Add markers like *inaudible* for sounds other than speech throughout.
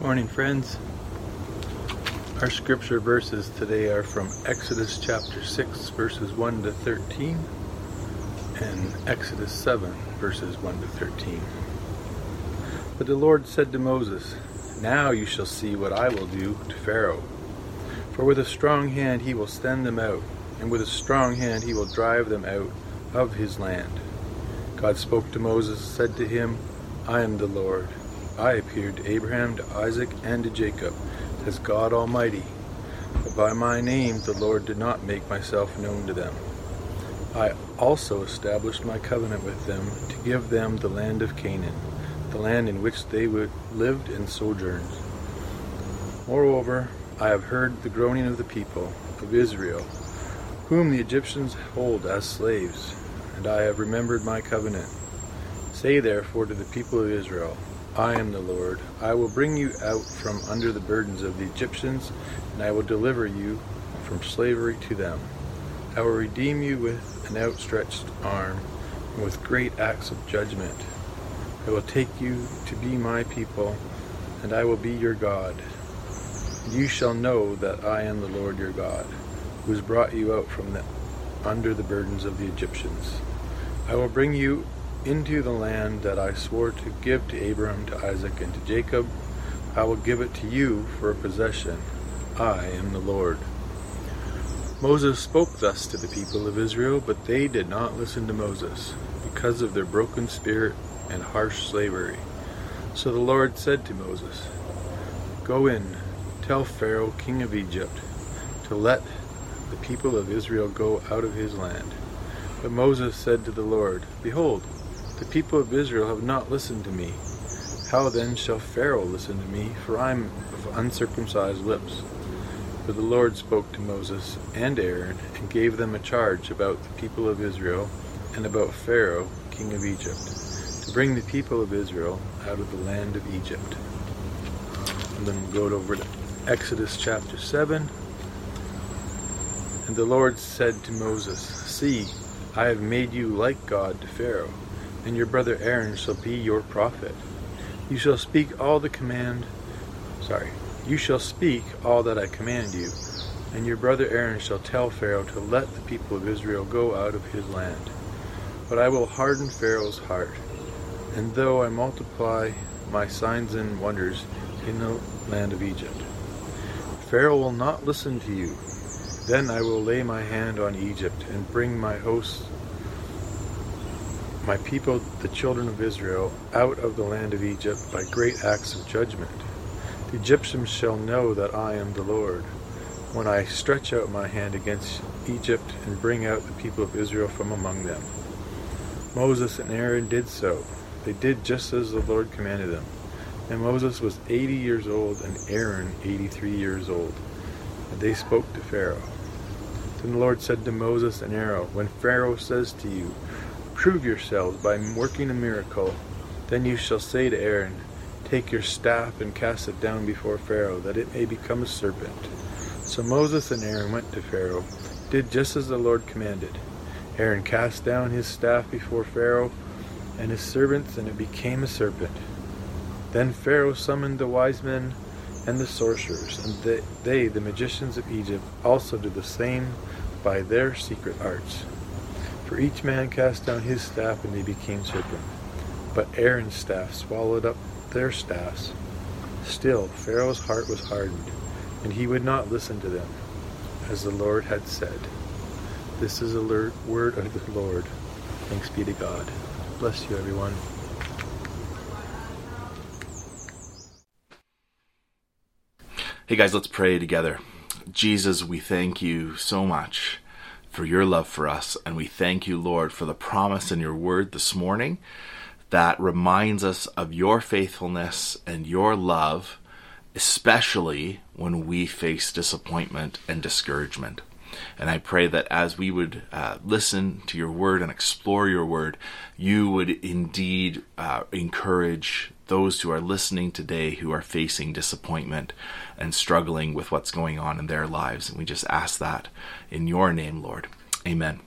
Morning, friends. Our scripture verses today are from Exodus chapter 6, verses 1 to 13, and Exodus 7, verses 1 to 13. But the Lord said to Moses, Now you shall see what I will do to Pharaoh. For with a strong hand he will send them out, and with a strong hand he will drive them out of his land. God spoke to Moses, said to him, I am the Lord. I appeared to Abraham, to Isaac, and to Jacob as God Almighty, but by my name the Lord did not make myself known to them. I also established my covenant with them to give them the land of Canaan, the land in which they lived and sojourned. Moreover, I have heard the groaning of the people of Israel, whom the Egyptians hold as slaves, and I have remembered my covenant. Say therefore to the people of Israel, I am the Lord. I will bring you out from under the burdens of the Egyptians, and I will deliver you from slavery to them. I will redeem you with an outstretched arm and with great acts of judgment. I will take you to be my people, and I will be your God. You shall know that I am the Lord your God, who has brought you out from the, under the burdens of the Egyptians. I will bring you into the land that I swore to give to Abraham, to Isaac, and to Jacob. I will give it to you for a possession. I am the Lord. Moses spoke thus to the people of Israel, but they did not listen to Moses, because of their broken spirit and harsh slavery. So the Lord said to Moses, Go in, tell Pharaoh, king of Egypt, to let the people of Israel go out of his land. But Moses said to the Lord, Behold, the people of Israel have not listened to me. How then shall Pharaoh listen to me, for I am of uncircumcised lips? For the Lord spoke to Moses and Aaron, and gave them a charge about the people of Israel, and about Pharaoh, king of Egypt, to bring the people of Israel out of the land of Egypt. And then we'll go over to Exodus chapter 7. And the Lord said to Moses, See, I have made you like God to Pharaoh and your brother Aaron shall be your prophet. You shall speak all the command, sorry, you shall speak all that I command you, and your brother Aaron shall tell Pharaoh to let the people of Israel go out of his land. But I will harden Pharaoh's heart, and though I multiply my signs and wonders in the land of Egypt, Pharaoh will not listen to you. Then I will lay my hand on Egypt and bring my hosts my people, the children of Israel, out of the land of Egypt by great acts of judgment. The Egyptians shall know that I am the Lord, when I stretch out my hand against Egypt and bring out the people of Israel from among them. Moses and Aaron did so. They did just as the Lord commanded them. And Moses was eighty years old, and Aaron eighty three years old. And they spoke to Pharaoh. Then the Lord said to Moses and Aaron, When Pharaoh says to you, Prove yourselves by working a miracle. Then you shall say to Aaron, Take your staff and cast it down before Pharaoh, that it may become a serpent. So Moses and Aaron went to Pharaoh, did just as the Lord commanded. Aaron cast down his staff before Pharaoh and his servants, and it became a serpent. Then Pharaoh summoned the wise men and the sorcerers, and they, the magicians of Egypt, also did the same by their secret arts. For each man cast down his staff, and they became serpents. But Aaron's staff swallowed up their staffs. Still, Pharaoh's heart was hardened, and he would not listen to them, as the Lord had said. This is a word of the Lord. Thanks be to God. Bless you, everyone. Hey guys, let's pray together. Jesus, we thank you so much for your love for us. And we thank you, Lord, for the promise in your word this morning that reminds us of your faithfulness and your love, especially when we face disappointment and discouragement. And I pray that as we would uh, listen to your word and explore your word, you would indeed uh, encourage those who are listening today who are facing disappointment and struggling with what's going on in their lives. And we just ask that in your name, Lord. Amen.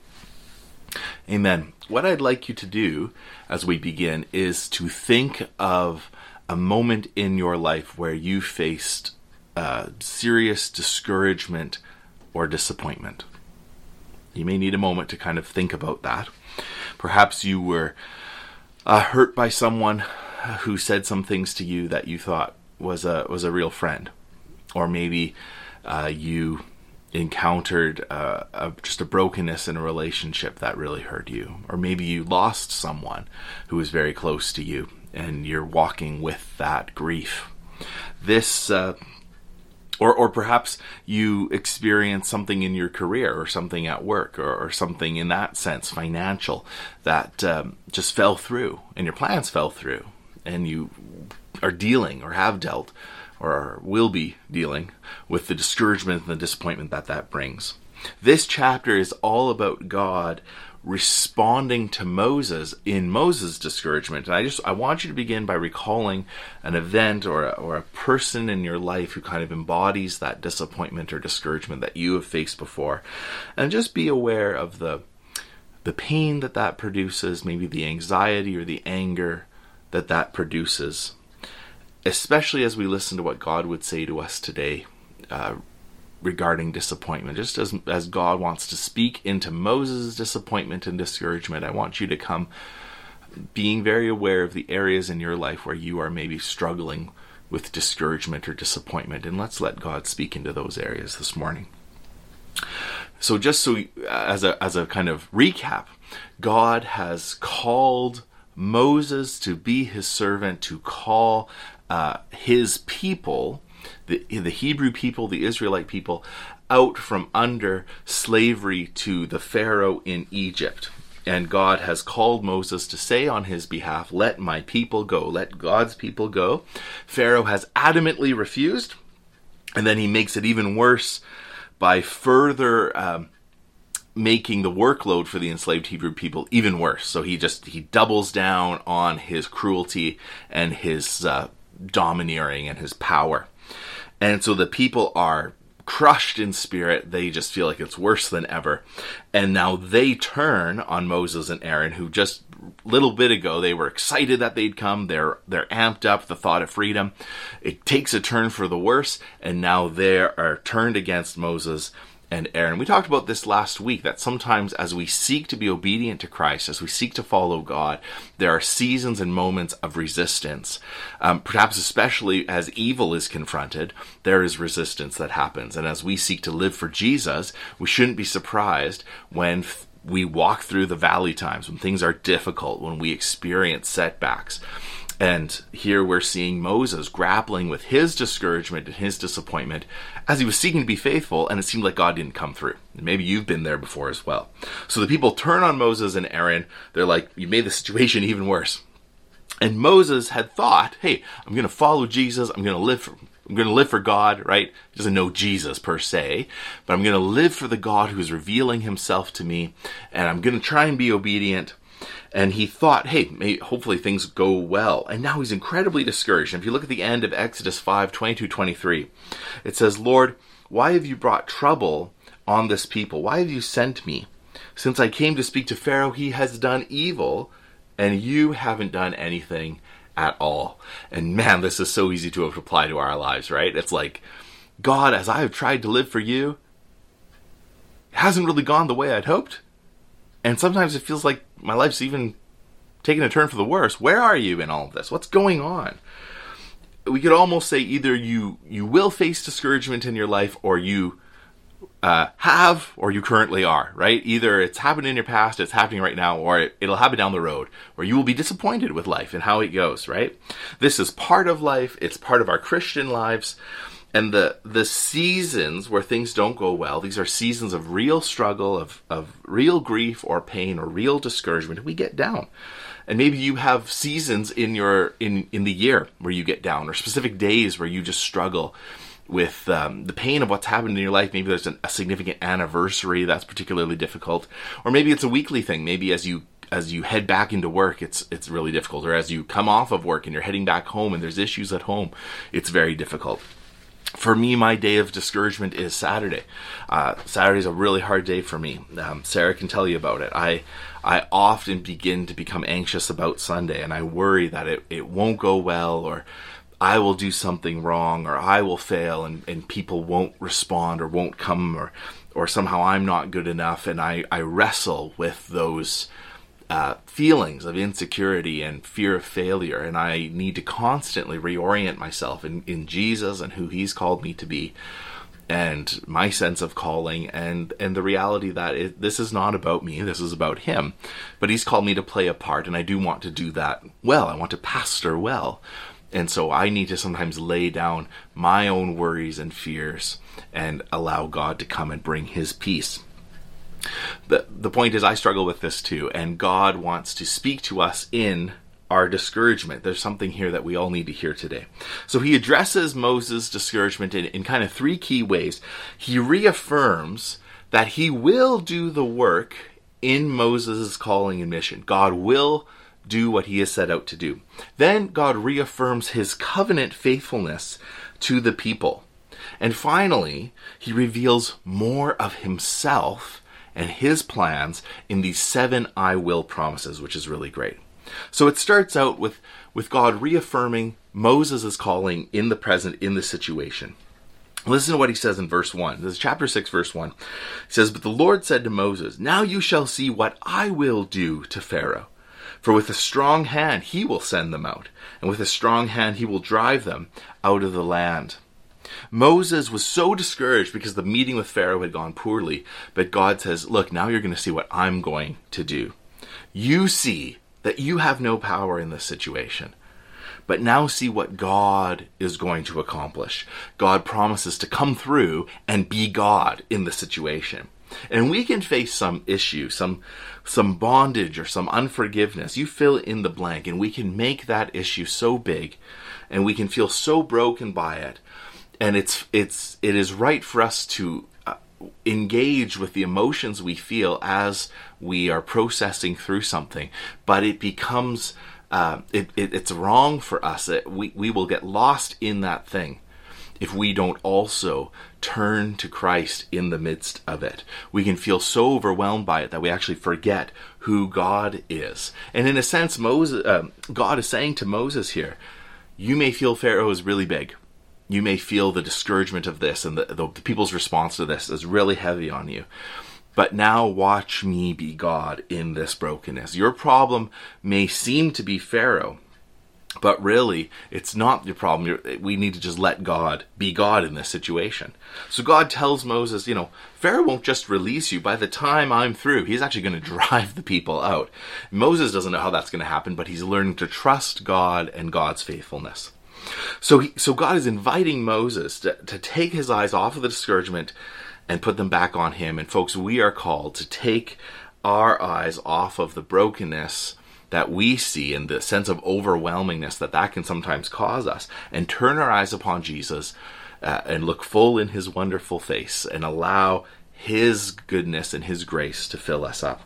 Amen. What I'd like you to do as we begin is to think of a moment in your life where you faced uh, serious discouragement or disappointment. You may need a moment to kind of think about that. Perhaps you were uh, hurt by someone who said some things to you that you thought was a was a real friend, or maybe uh, you encountered uh, a, just a brokenness in a relationship that really hurt you, or maybe you lost someone who was very close to you, and you're walking with that grief. This uh, or, or perhaps you experience something in your career or something at work or, or something in that sense financial that um, just fell through and your plans fell through and you are dealing or have dealt or will be dealing with the discouragement and the disappointment that that brings. This chapter is all about God responding to Moses in Moses' discouragement. And I just I want you to begin by recalling an event or a, or a person in your life who kind of embodies that disappointment or discouragement that you have faced before, and just be aware of the the pain that that produces, maybe the anxiety or the anger that that produces. Especially as we listen to what God would say to us today uh, regarding disappointment. Just as, as God wants to speak into Moses' disappointment and discouragement, I want you to come being very aware of the areas in your life where you are maybe struggling with discouragement or disappointment. And let's let God speak into those areas this morning. So, just so as a, as a kind of recap, God has called Moses to be his servant, to call uh, his people the, the Hebrew people, the Israelite people, out from under slavery to the Pharaoh in Egypt. And God has called Moses to say on his behalf, Let my people go, let God's people go. Pharaoh has adamantly refused, and then he makes it even worse by further um, making the workload for the enslaved Hebrew people even worse. So he just he doubles down on his cruelty and his uh, domineering and his power. And so the people are crushed in spirit. They just feel like it's worse than ever. And now they turn on Moses and Aaron, who just little bit ago they were excited that they'd come. They're they're amped up the thought of freedom. It takes a turn for the worse, and now they are turned against Moses and Aaron. We talked about this last week that sometimes as we seek to be obedient to Christ, as we seek to follow God, there are seasons and moments of resistance. Um, perhaps especially as evil is confronted, there is resistance that happens. And as we seek to live for Jesus, we shouldn't be surprised when we walk through the valley times, when things are difficult, when we experience setbacks. And here we're seeing Moses grappling with his discouragement and his disappointment as he was seeking to be faithful, and it seemed like God didn't come through. And maybe you've been there before as well. So the people turn on Moses and Aaron. They're like, You made the situation *laughs* even worse. And Moses had thought, Hey, I'm going to follow Jesus. I'm going to live for, I'm going to live for God, right? He doesn't know Jesus per se, but I'm going to live for the God who is revealing himself to me, and I'm going to try and be obedient and he thought, hey, may, hopefully things go well. And now he's incredibly discouraged. And if you look at the end of Exodus 5 22 23, it says, Lord, why have you brought trouble on this people? Why have you sent me? Since I came to speak to Pharaoh, he has done evil, and you haven't done anything at all. And man, this is so easy to apply to our lives, right? It's like, God, as I have tried to live for you, hasn't really gone the way I'd hoped. And sometimes it feels like my life's even taking a turn for the worse. Where are you in all of this? What's going on? We could almost say either you you will face discouragement in your life, or you uh, have, or you currently are. Right? Either it's happened in your past, it's happening right now, or it, it'll happen down the road, or you will be disappointed with life and how it goes. Right? This is part of life. It's part of our Christian lives and the the seasons where things don't go well these are seasons of real struggle of of real grief or pain or real discouragement we get down. And maybe you have seasons in your in in the year where you get down or specific days where you just struggle with um, the pain of what's happened in your life. Maybe there's an, a significant anniversary that's particularly difficult. Or maybe it's a weekly thing. Maybe as you as you head back into work it's it's really difficult. Or as you come off of work and you're heading back home and there's issues at home it's very difficult for me, my day of discouragement is Saturday. Uh, Saturday is a really hard day for me. Um, Sarah can tell you about it. I I often begin to become anxious about Sunday, and I worry that it, it won't go well, or I will do something wrong, or I will fail, and, and people won't respond or won't come, or or somehow I'm not good enough, and I, I wrestle with those uh, feelings of insecurity and fear of failure, and I need to constantly reorient myself in, in Jesus and who He's called me to be, and my sense of calling, and and the reality that it, this is not about me, this is about Him, but He's called me to play a part, and I do want to do that well. I want to pastor well, and so I need to sometimes lay down my own worries and fears and allow God to come and bring His peace. The, the point is, I struggle with this too, and God wants to speak to us in our discouragement. There's something here that we all need to hear today. So he addresses Moses' discouragement in, in kind of three key ways. He reaffirms that he will do the work in Moses' calling and mission. God will do what he has set out to do. Then God reaffirms his covenant faithfulness to the people. And finally, he reveals more of himself and his plans in these seven I will promises, which is really great. So it starts out with, with God reaffirming Moses' calling in the present, in the situation. Listen to what he says in verse 1. This is chapter 6, verse 1. He says, But the Lord said to Moses, Now you shall see what I will do to Pharaoh. For with a strong hand he will send them out, and with a strong hand he will drive them out of the land. Moses was so discouraged because the meeting with Pharaoh had gone poorly, but God says, Look, now you're going to see what I'm going to do. You see that you have no power in this situation. But now see what God is going to accomplish. God promises to come through and be God in the situation. And we can face some issue, some some bondage or some unforgiveness. You fill in the blank and we can make that issue so big and we can feel so broken by it and it's it's it is right for us to uh, engage with the emotions we feel as we are processing through something but it becomes uh, it, it, it's wrong for us it, we, we will get lost in that thing if we don't also turn to Christ in the midst of it. We can feel so overwhelmed by it that we actually forget who God is. And in a sense, Moses, uh, God is saying to Moses here, you may feel Pharaoh is really big you may feel the discouragement of this and the, the, the, people's response to this is really heavy on you. But now watch me be God in this brokenness. Your problem may seem to be Pharaoh, but really it's not your problem. You're, we need to just let God be God in this situation. So God tells Moses, you know, Pharaoh won't just release you. By the time I'm through, he's actually going *laughs* to drive the people out. Moses doesn't know how that's going to happen, but he's learning to trust God and God's faithfulness. So, he, so God is inviting Moses to, to take his eyes off of the discouragement and put them back on him. And folks, we are called to take our eyes off of the brokenness that we see and the sense of overwhelmingness that that can sometimes cause us and turn our eyes upon Jesus uh, and look full in his wonderful face and allow his goodness and his grace to fill us up.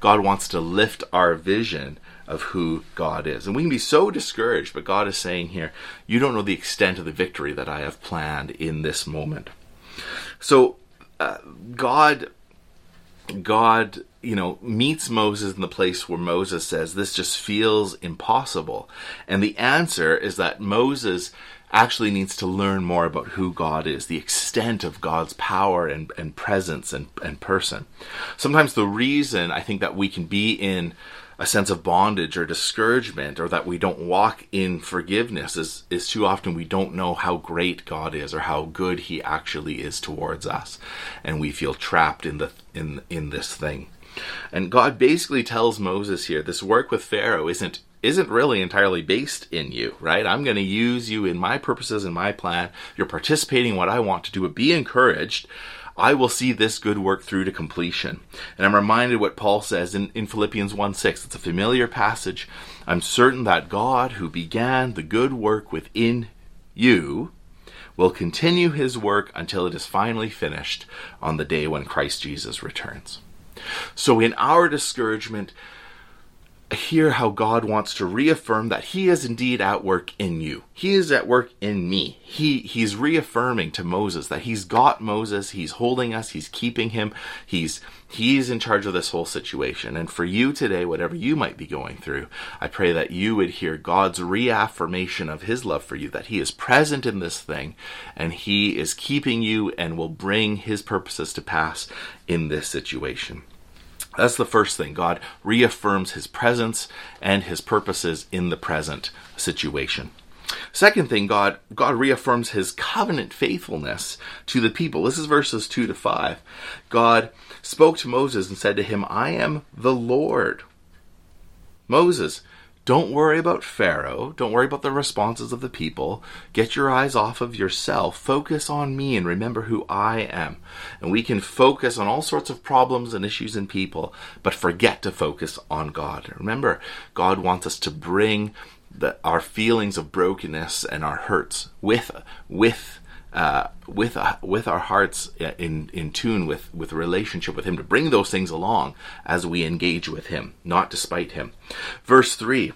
God wants to lift our vision of who God is. And we can be so discouraged, but God is saying here, you don't know the extent of the victory that I have planned in this moment. So, uh, God, God, you know, meets Moses in the place where Moses says, This just feels impossible. And the answer is that Moses actually needs to learn more about who God is, the extent of God's power and, and presence and, and person. Sometimes the reason I think that we can be in a sense of bondage or discouragement or that we don't walk in forgiveness is, is too often we don't know how great God is or how good he actually is towards us and we feel trapped in the in in this thing. And God basically tells Moses here this work with Pharaoh isn't isn't really entirely based in you, right? I'm going to use you in my purposes and my plan. You're participating in what I want to do, but be encouraged I will see this good work through to completion. And I'm reminded what Paul says in, in Philippians 1 6. It's a familiar passage. I'm certain that God, who began the good work within you, will continue his work until it is finally finished on the day when Christ Jesus returns. So, in our discouragement, hear how God wants to reaffirm that He is indeed at work in you. He is at work in me. He He's reaffirming to Moses that He's got Moses. He's holding us. He's keeping him. He's He's in charge of this whole situation. And for you today, whatever you might be going through, I pray that you would hear God's reaffirmation of His love for you. That He is present in this thing, and He is keeping you, and will bring His purposes to pass in this situation. That's the first thing. God reaffirms his presence and his purposes in the present situation. Second thing, God God reaffirms his covenant faithfulness to the people. This is verses 2 to 5. God spoke to Moses and said to him, I am the Lord. Moses, don't worry about Pharaoh. Don't worry about the responses of the people. Get your eyes off of yourself. Focus on me and remember who I am. And we can focus on all sorts of problems and issues and people, but forget to focus on God. Remember, God wants us to bring the, our feelings of brokenness and our hurts with with uh, with uh, with our hearts in in tune with with relationship with Him to bring those things along as we engage with Him, not despite Him. Verse three,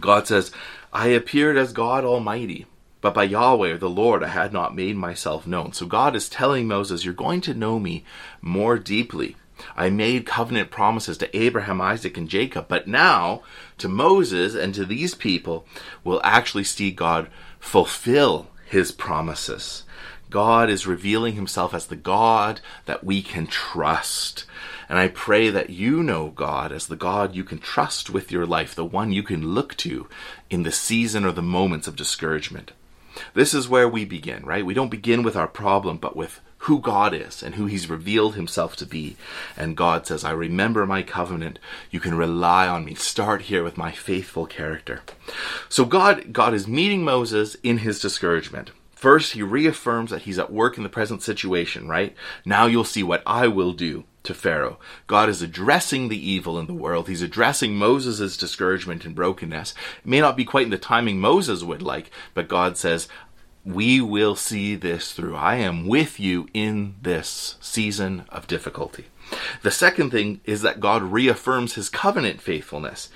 God says, "I appeared as God Almighty." But by Yahweh the Lord, I had not made myself known. So God is telling Moses, You're going to know me more deeply. I made covenant promises to Abraham, Isaac, and Jacob, but now to Moses and to these people will actually see God fulfill his promises. God is revealing himself as the God that we can trust. And I pray that you know God as the God you can trust with your life, the one you can look to in the season or the moments of discouragement. This is where we begin, right? We don't begin with our problem, but with who God is and who He's revealed Himself to be. And God says, I remember my covenant. You can rely on me. Start here with my faithful character. So God, God is meeting Moses in his discouragement. First, he reaffirms that he's at work in the present situation, right? Now you'll see what I will do to Pharaoh. God is addressing the evil in the world. He's addressing Moses' discouragement and brokenness. It may not be quite in the timing Moses would like, but God says, we will see this through. I am with you in this season of difficulty. The second thing is that God reaffirms his covenant faithfulness.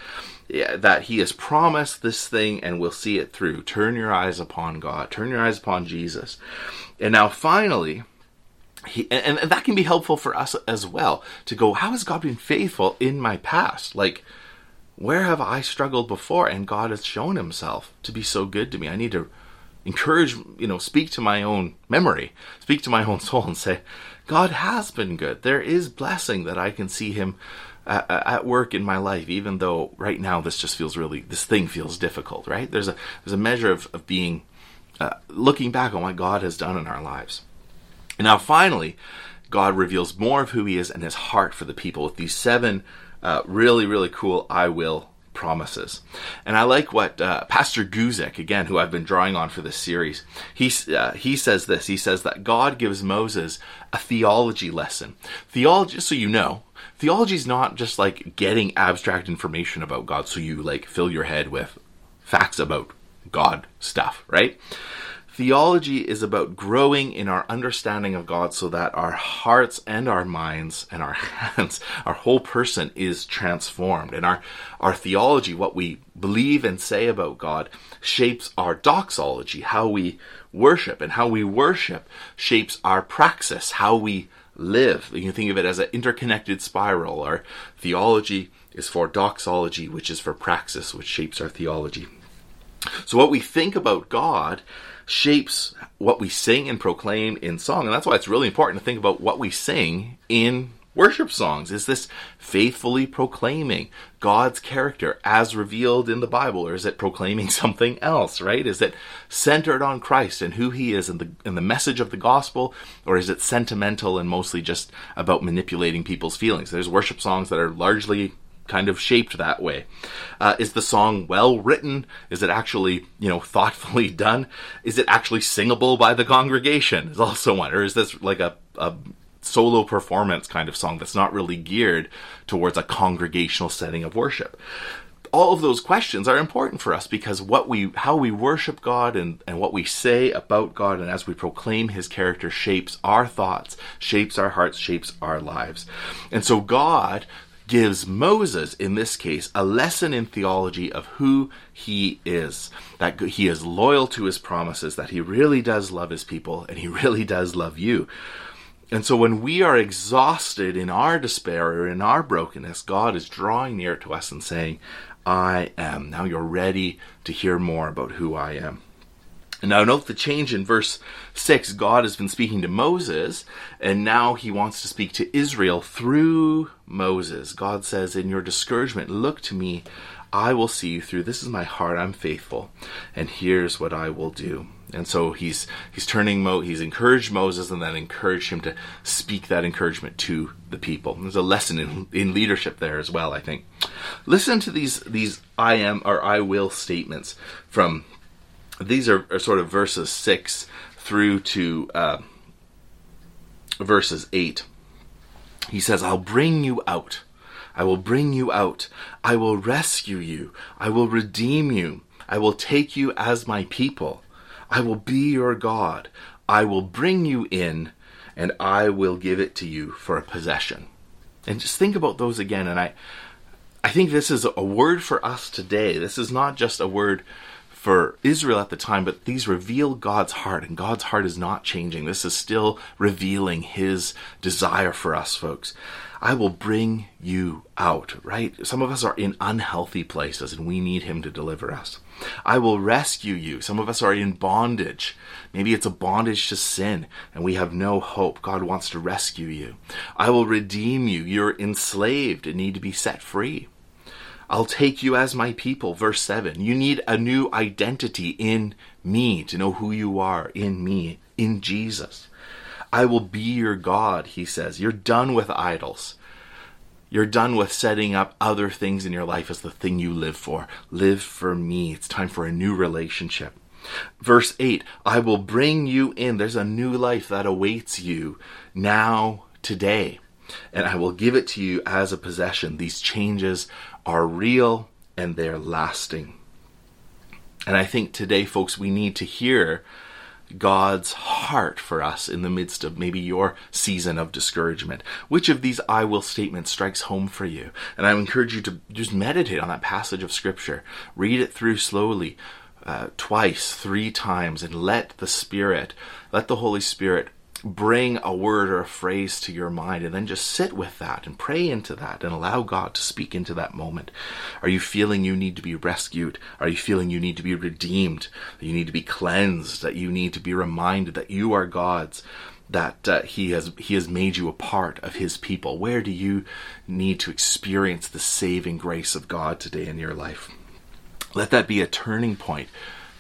That he has promised this thing and will see it through. Turn your eyes upon God. Turn your eyes upon Jesus. And now finally, he, and, and that can be helpful for us as well to go, how has God been faithful in my past? Like, where have I struggled before? And God has shown himself to be so good to me. I need to encourage, you know, speak to my own memory, speak to my own *laughs* soul and say, God has been good. There is blessing that I can see Him at, at work in my life, even though right now this just feels really, this thing feels difficult, right? There's a, there's a measure of, of being, uh, looking back on what God has done in our lives. And now finally, God reveals more of who He is and His heart for the people with these seven uh, really, really cool I will promises. And I like what uh, Pastor Guzik, again, who I've been drawing on for this series, he, uh, he says this. He says that God gives Moses a theology lesson. Theology, so you know, theology is not just like getting abstract information about God so you like fill your head with facts about God stuff, right? Theology is about growing in our understanding of God so that our hearts and our minds and our *laughs* hands, our whole person is transformed. And our, our theology, what we believe and say about God, shapes our doxology, how we worship. And how we worship shapes our praxis, how we live. You can think of it as an interconnected spiral. Our theology is for doxology, which is for praxis, which shapes our theology. So what we think about God shapes what we sing and proclaim in song. And that's why it's really important to think about what we sing in worship songs. Is this faithfully proclaiming God's character as revealed in the Bible, or is it proclaiming *laughs* something else, right? Is it centered on Christ and who he is and the, and the message of the gospel, or is it sentimental and mostly just about manipulating people's feelings? There's worship songs that are largely kind of shaped that way. Uh, is the song well written? Is it actually, you know, thoughtfully *laughs* done? Is it actually singable by the congregation? Is also one. Or is this like a, a solo performance kind of song that's not really geared towards a congregational setting of worship? all of those questions are important for us because what we how we worship God and, and what we say about God and as we proclaim his character shapes our thoughts, shapes our hearts, shapes our lives. And so God gives Moses, in this case, a lesson in theology of who he is. That he is loyal to his promises, that he really does love his people, and he *laughs* really does love you. And so when we are exhausted in our despair or in our brokenness, God is drawing near to us and saying, I am. Now you're ready to hear more about who I am. Now note the change in verse 6. God has been speaking to Moses, and now he wants to speak to Israel through Moses. God says, In your discouragement, look to me. I will see you through. This is my heart. I'm faithful. And here's what I will do. And so he's he's turning Mo he's encouraged Moses and then encouraged him to speak that encouragement to the people. There's a lesson in, in leadership there as well, I think. Listen to these these I am or I will statements from these are, are sort of verses six through to uh, verses eight. He says, I'll bring you out. I will bring you out. I will rescue you. I will redeem you. I will take you as my people. I will be your God. I will bring you in, and I will give it to you for a possession. And just think about those again. And I, I think this is a word for us today. This is not just a word for Israel at the time, but these reveal God's heart, and God's heart is not changing. This is still revealing His desire for us, folks. I will bring you out, right? Some of us are in unhealthy places and we need Him to deliver us. I will rescue you. Some of us are in bondage. Maybe it's a bondage to sin and we have no hope. God wants to rescue you. I will redeem you. You're enslaved and need to be set free. I'll take you as my people. Verse 7. You need a new identity in me to know who you are in me, in Jesus. I will be your God, he says. You're done with idols. You're done with setting up other things in your life as the thing you live for. Live for me. It's time for a new relationship. Verse 8 I will bring you in. There's a new life that awaits you now, today. And I will give it to you as a possession. These changes are real and they're lasting. And I think today, folks, we need to hear God's heart for us in the midst of maybe your season of discouragement. Which of these I will statements strikes home for you? And I encourage you to just meditate on that passage of Scripture. Read it through slowly, uh, twice, three times, and let the Spirit, let the Holy Spirit bring a word or a phrase to your mind and then just sit with that and pray into that and allow God to speak into that moment. Are you feeling you need to be rescued? Are you feeling you need to be redeemed? That you need to be cleansed? That you need to be reminded that you are God's? That uh, he has he has made you a part of his people. Where do you need to experience the saving grace of God today in your life? Let that be a turning point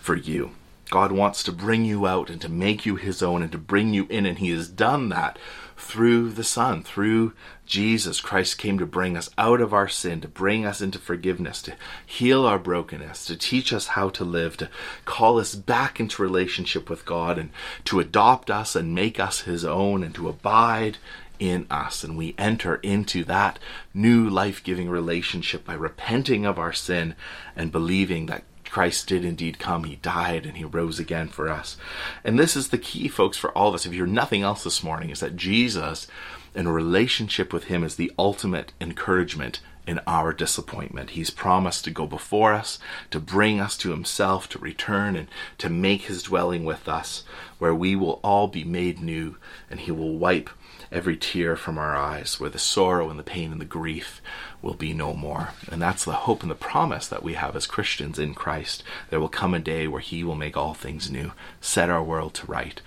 for you. God wants to bring you out and to make you his own and to bring you in, and he has done that through the Son, through Jesus. Christ came to bring us out of our sin, to bring us into forgiveness, to heal our brokenness, to teach us how to live, to call us back into relationship with God, and to adopt us and make us his own, and to abide in us. And we enter into that new life giving relationship by repenting of our sin and believing that Christ did indeed come. He died and he rose again for us. And this is the key, folks, for all of us. If you're nothing else this morning, is that Jesus and a relationship with him is the ultimate encouragement in our disappointment. He's promised to go before us, to bring us to himself, to return and to make his dwelling with us, where we will all be made new, and he will wipe every tear from our eyes, where the sorrow and the pain and the grief will be no more. And that's the hope and the promise that we have as Christians in Christ. There will come a day where He will make all things new, set our world to right,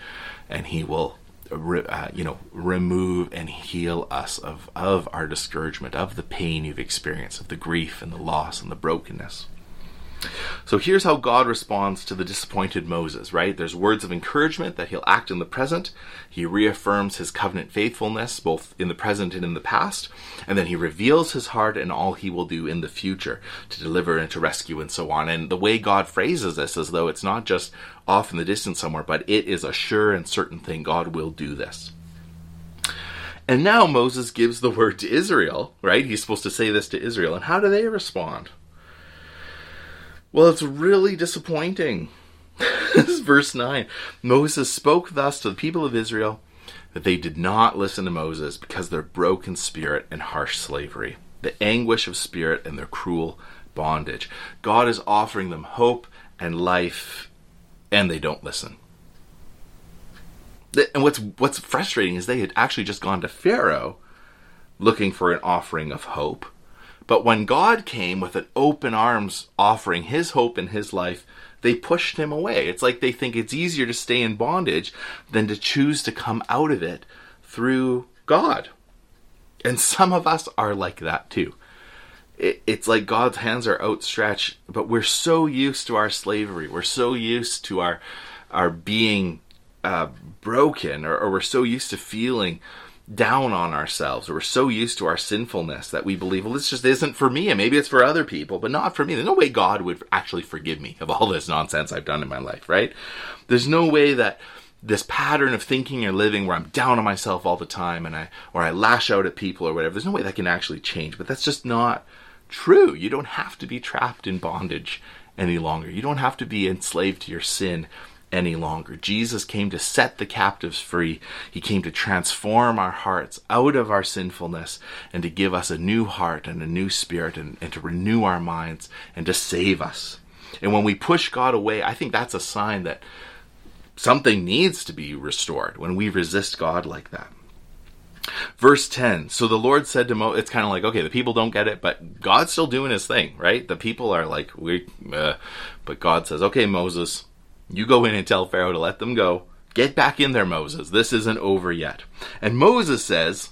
and He will. Uh, you know, remove and heal us of, of our discouragement, of the pain you've experienced, of the grief and the loss and the brokenness. So here's how God responds to the disappointed Moses, right? There's words of encouragement that he'll act in the present. He reaffirms his covenant faithfulness, both in the present and in the past. And then he reveals his heart and all he will do in the future to deliver and to rescue and so on. And the way God phrases this as though it's not just off in the distance somewhere, but it is a sure and certain thing. God will do this. And now Moses gives the word to Israel, right? He's supposed to say this to Israel. And how do they respond? Well, it's really disappointing. *laughs* this is verse 9. Moses spoke thus to the people of Israel that they did not listen to Moses because their broken spirit and harsh slavery. the anguish of spirit, and their cruel bondage. God is offering them hope and life, and they don't listen. And what's what's frustrating is they had actually just gone to Pharaoh looking for an offering of hope. But when God came with an open arms offering his hope in his life, they pushed him away. It's like they think it's easier to stay in bondage than to choose to come out of it through God. And some of us are like that too. it's like God's hands are outstretched, but we're so used to our slavery. We're so used to our our being uh, broken, or, or we're so used to feeling down on ourselves, we're so used to our sinfulness that we believe, well, this just isn't for me, and maybe it's for other people, but not for me. There's no way God would actually forgive me of all this nonsense I've done in my life, right? There's no way that this pattern of thinking or living where I'm down on myself all the time and I or I lash out at people or whatever. There's no way that can actually change, but that's just not true. You don't have to be trapped in bondage any longer. You don't have to be enslaved to your sin any longer. Jesus came to set the captives free. He came to transform our hearts out of our sinfulness and to give us a new heart and a new spirit and, and to renew our minds and to save us. And when we push God away, I think that's a sign that something needs to be restored when we resist God like that. Verse 10 So the Lord said to Moses, it's kind of like, okay, the people don't get it, but God's still doing his thing, right? The people are like, we, uh, but God says, okay, Moses, you go in and tell Pharaoh to let them go. Get back in there, Moses. This isn't over yet. And Moses says,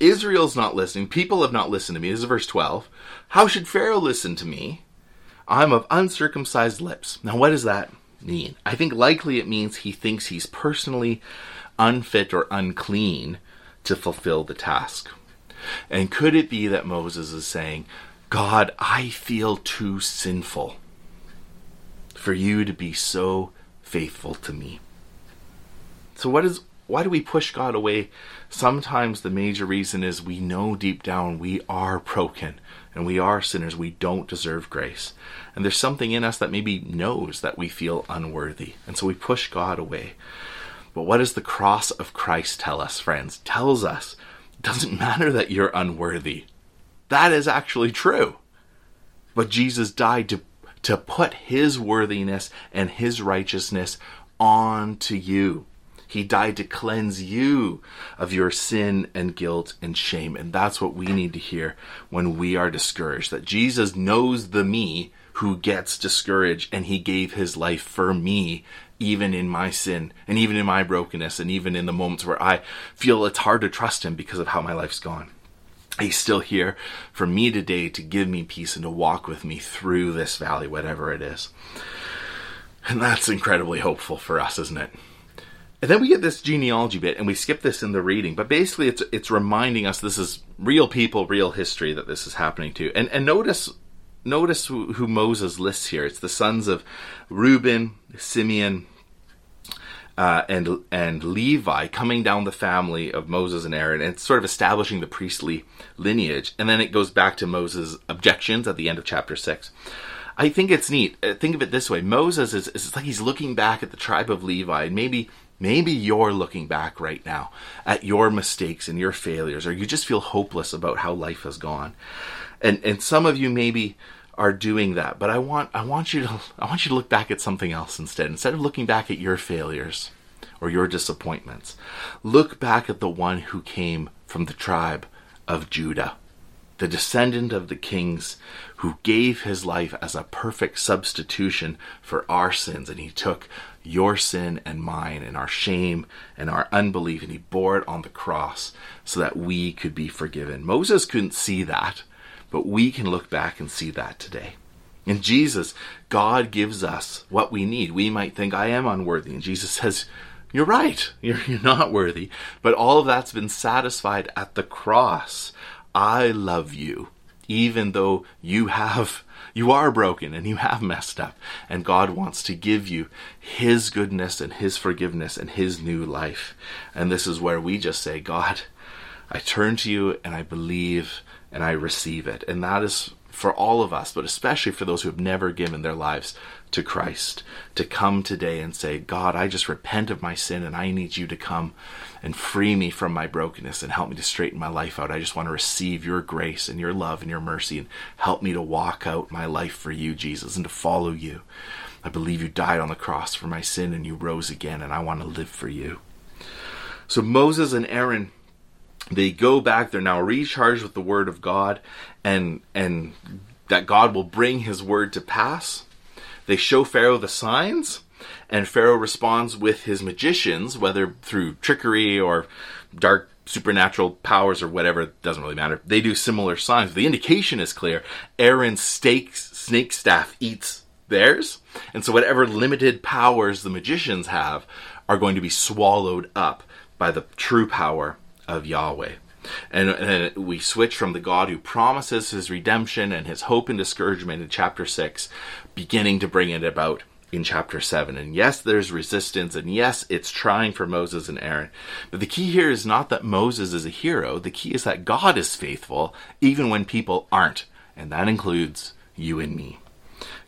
Israel's not listening. People have not listened to me. This is verse 12. How should Pharaoh listen to me? I'm of uncircumcised lips. Now, what does that mean? I think likely it means he thinks he's personally unfit or unclean to fulfill the task. And could it be that Moses is saying, God, I feel too sinful for you to be so faithful to me. So what is why do we push God away? Sometimes the major reason is we know deep down we are broken and we are sinners. We don't deserve grace. And there's something in us that maybe knows that we feel unworthy. And so we push God away. But what does the cross of Christ tell us, friends? Tells us it doesn't *laughs* matter that you're unworthy. That is actually true. But Jesus died to to put his worthiness and his righteousness onto you. He died to cleanse you of your sin and guilt and shame. And that's what we need to hear when we are discouraged that Jesus knows the me who gets discouraged and he gave his life for me even in my sin and even in my brokenness and even in the moments where I feel it's hard to trust him because of how my life's gone. He's still here for me today to give me peace and to walk with me through this valley, whatever it is. And that's incredibly hopeful for us, isn't it? And then we get this genealogy bit, and we skip this in the reading, but basically it's it's reminding us this is real people, real history that this is happening to. And and notice notice who, who Moses lists here. It's the sons of Reuben, Simeon, uh, and and Levi coming down the family of Moses and Aaron, and sort of establishing the priestly lineage. And then it goes back to Moses' objections at the end of chapter six. I think it's neat. Uh, think of it this way: Moses is it's like he's looking back at the tribe of Levi, and maybe maybe you're looking back right now at your mistakes and your failures, or you just feel hopeless about how life has gone. And and some of you maybe are doing that. But I want I want you to *laughs* I want you to look back at something else instead. Instead of looking back at your failures or your disappointments, look back at the one who came from the tribe of Judah, the descendant of the kings who gave his life as a perfect substitution for our sins and he took your sin and mine and our shame and our unbelief and he bore it on the cross so that we could be forgiven. Moses couldn't see that but we can look back and see that today. In Jesus, God gives us what we need. We might think, I am unworthy. And Jesus says, You're right. *laughs* You're, you're not worthy. But all of that's been satisfied at the cross. I love you, even though you have. You are broken and you have messed up, and God wants to give you His goodness and His forgiveness and His new life. And this is where we just say, God, I turn to you and I believe and I receive it. And that is for all of us, but especially for those who have never given their lives to Christ, to come today and say, God, I just repent of my sin and I need you to come and free me from my brokenness and help me to straighten my life out. I just want to receive your grace and your love and your mercy and help me to walk out my life for you, Jesus, and to follow you. I believe you died on the cross for my sin and you rose again, and I want to live for you. So Moses and Aaron they go back they're now recharged with the word of god and and that god will bring his word to pass. They show pharaoh the signs and pharaoh responds with his magicians whether through trickery or dark supernatural powers or whatever it doesn't really matter. They do similar signs. The indication is clear. Aaron's snake snake staff eats theirs. And so whatever limited powers the magicians have are going to be swallowed up by the true power of Yahweh. And, and, we switch from the God who promises his redemption and his hope and discouragement in chapter 6, beginning to bring it about in chapter 7. And yes, there's resistance, and yes, it's trying for Moses and Aaron. But the key here is not that Moses is a hero, the key is that God is faithful, even when people aren't. And that includes you and me.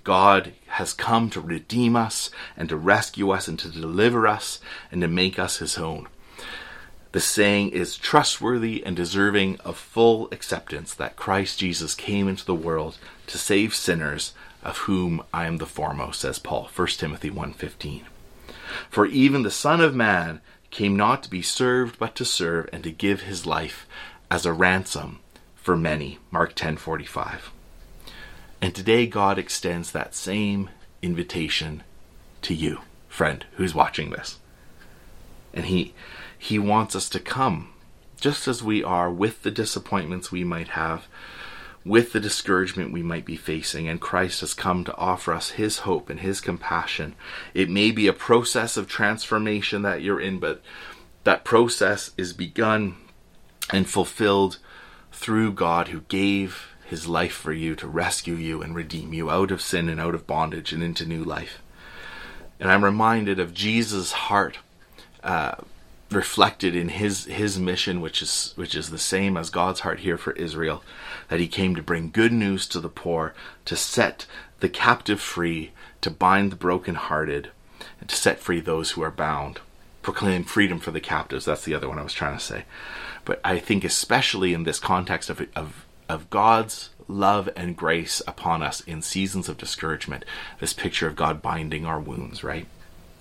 God has come to redeem us and to rescue us and to deliver us and to make us his own. The saying is trustworthy and deserving of full acceptance that Christ Jesus came into the world to save sinners, of whom I am the foremost, says Paul, 1 Timothy 1:15. For even the Son of Man came not to be served, but to serve and to give his life as a ransom for many. Mark 10:45. And today God extends that same invitation to you, friend, who's watching this. And he he wants us to come just as we are with the disappointments we might have, with the discouragement we might be facing, and Christ has come to offer us His hope and His compassion. It may be a process of transformation that you're in, but that process is begun and fulfilled through God who gave His life for you to rescue you and redeem you out of sin and out of bondage and into new life. And I'm reminded of Jesus' heart. Uh, reflected in his his mission which is which is the same as God's heart here for Israel that he came to bring good news to the poor to set the captive free to bind the brokenhearted and to set free those who are bound proclaim freedom for the captives. That's the other one I was trying to say. But I think especially in this context of of of God's love and grace upon us in seasons of discouragement this picture of God binding our wounds right?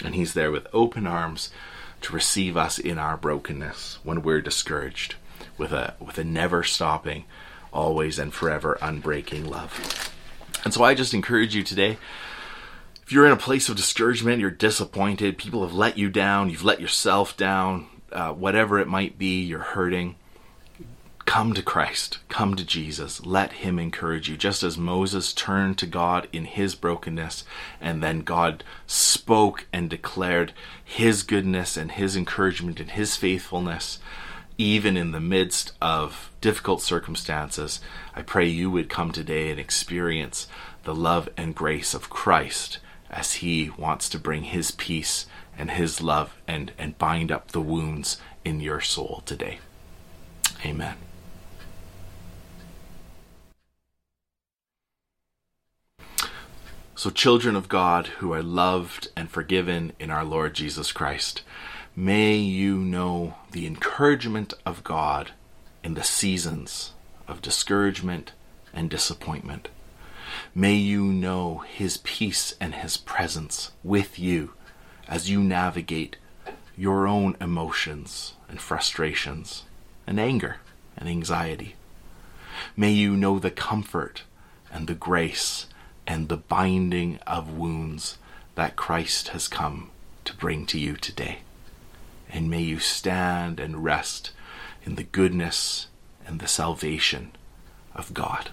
And he's there with open arms to receive us in our brokenness when we're discouraged with a with a never stopping always and forever unbreaking love. And so I just encourage you today if you're in a place of discouragement, you're disappointed, people have let you down, you've let yourself down, uh, whatever it might be, you're hurting Come to Christ, come to Jesus, let Him encourage you. Just as Moses turned to God in his brokenness, and then God spoke and declared His goodness and His encouragement and His faithfulness, even in the midst of difficult circumstances, I pray you would come today and experience the love and grace of Christ as He wants to bring His peace and His love and, and bind up the wounds in your soul today. Amen. So, children of God who are loved and forgiven in our Lord Jesus Christ, may you know the encouragement of God in the seasons of discouragement and disappointment. May you know His peace and His presence with you as you navigate your own emotions and frustrations and anger and anxiety. May you know the comfort and the grace and the binding of wounds that Christ has come to bring to you today. And may you stand and rest in the goodness and the salvation of God.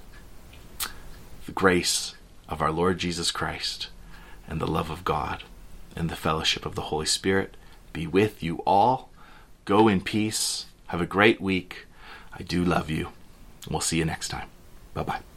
The grace of our Lord Jesus Christ and the love of God and the fellowship of the Holy Spirit be with you all. Go in peace. Have a great week. I do love you. We'll see you next time. Bye bye.